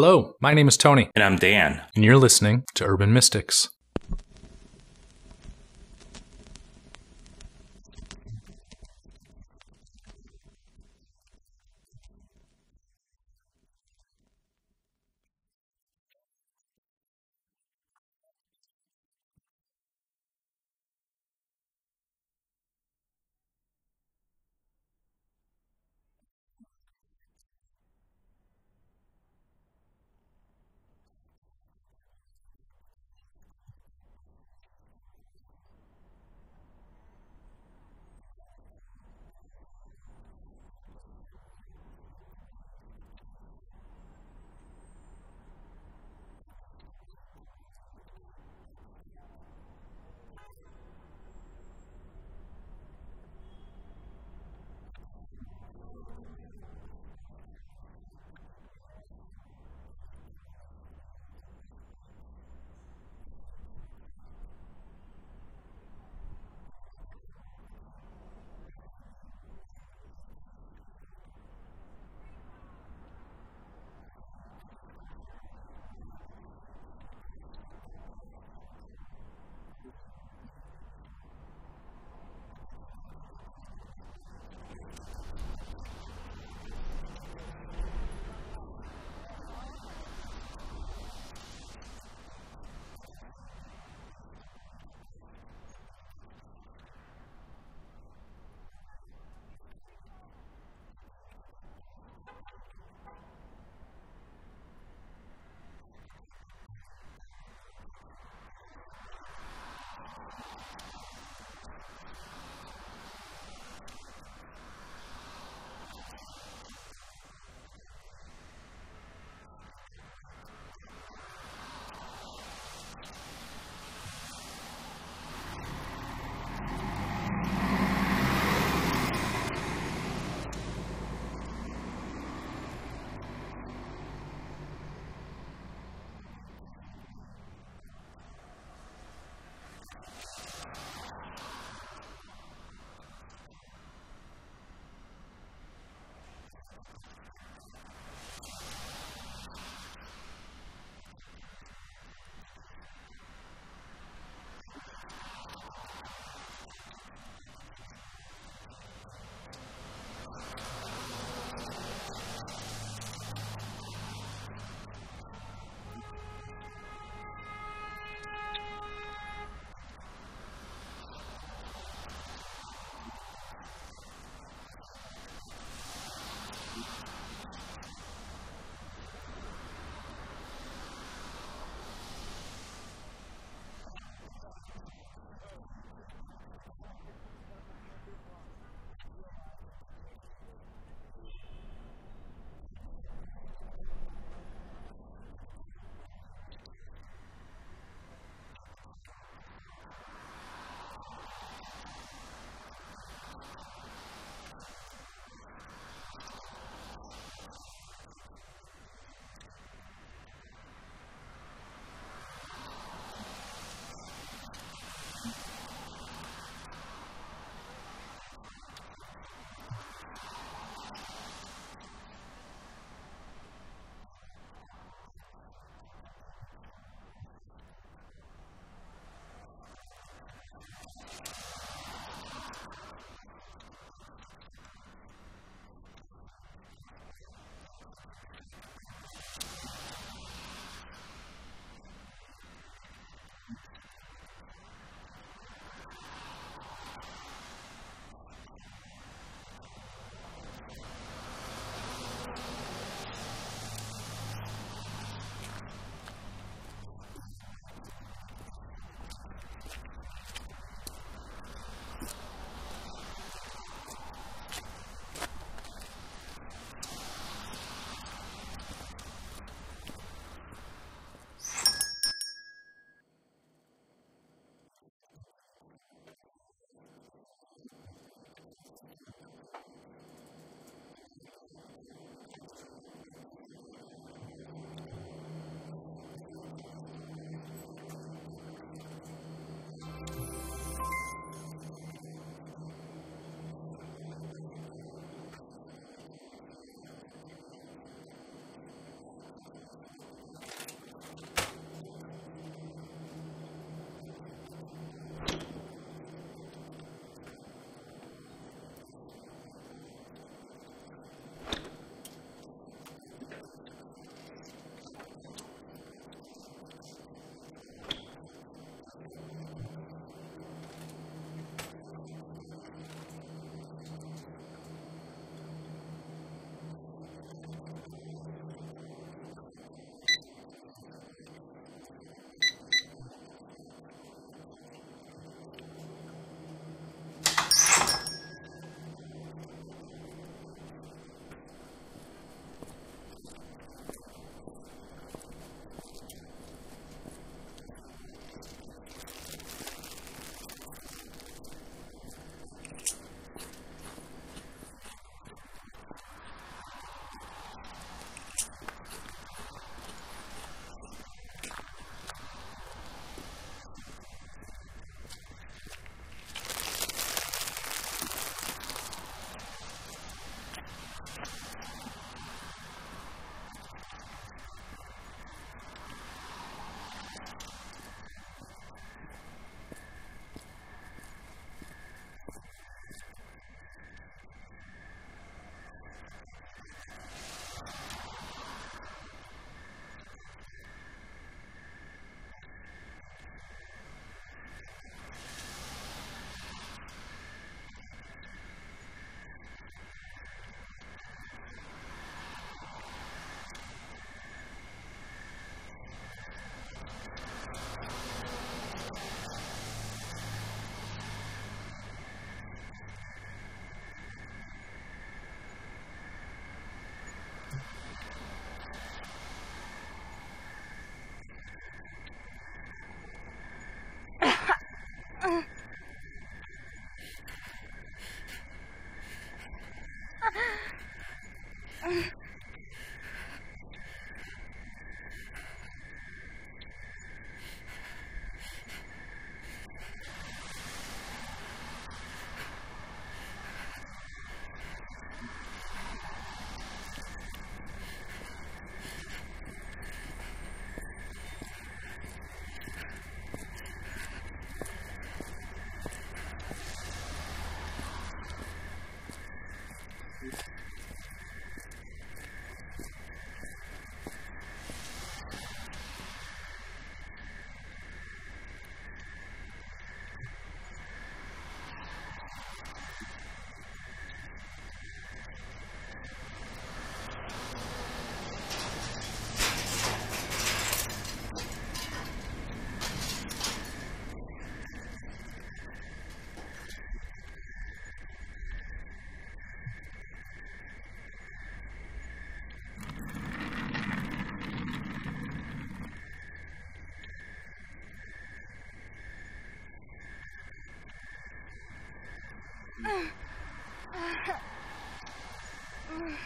Hello, my name is Tony, And I'm Dan. and you're listening to Urban Mystics. うん。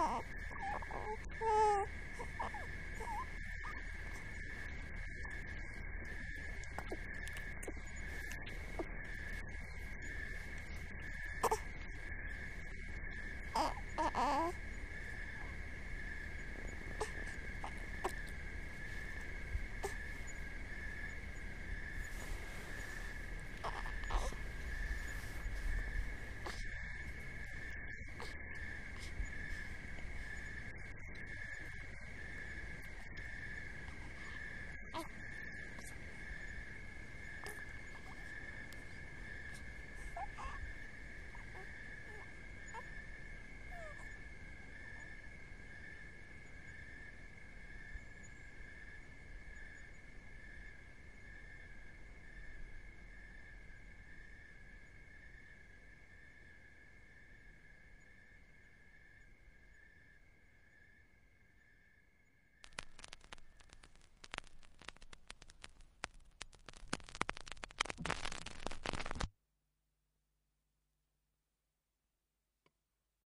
わあ!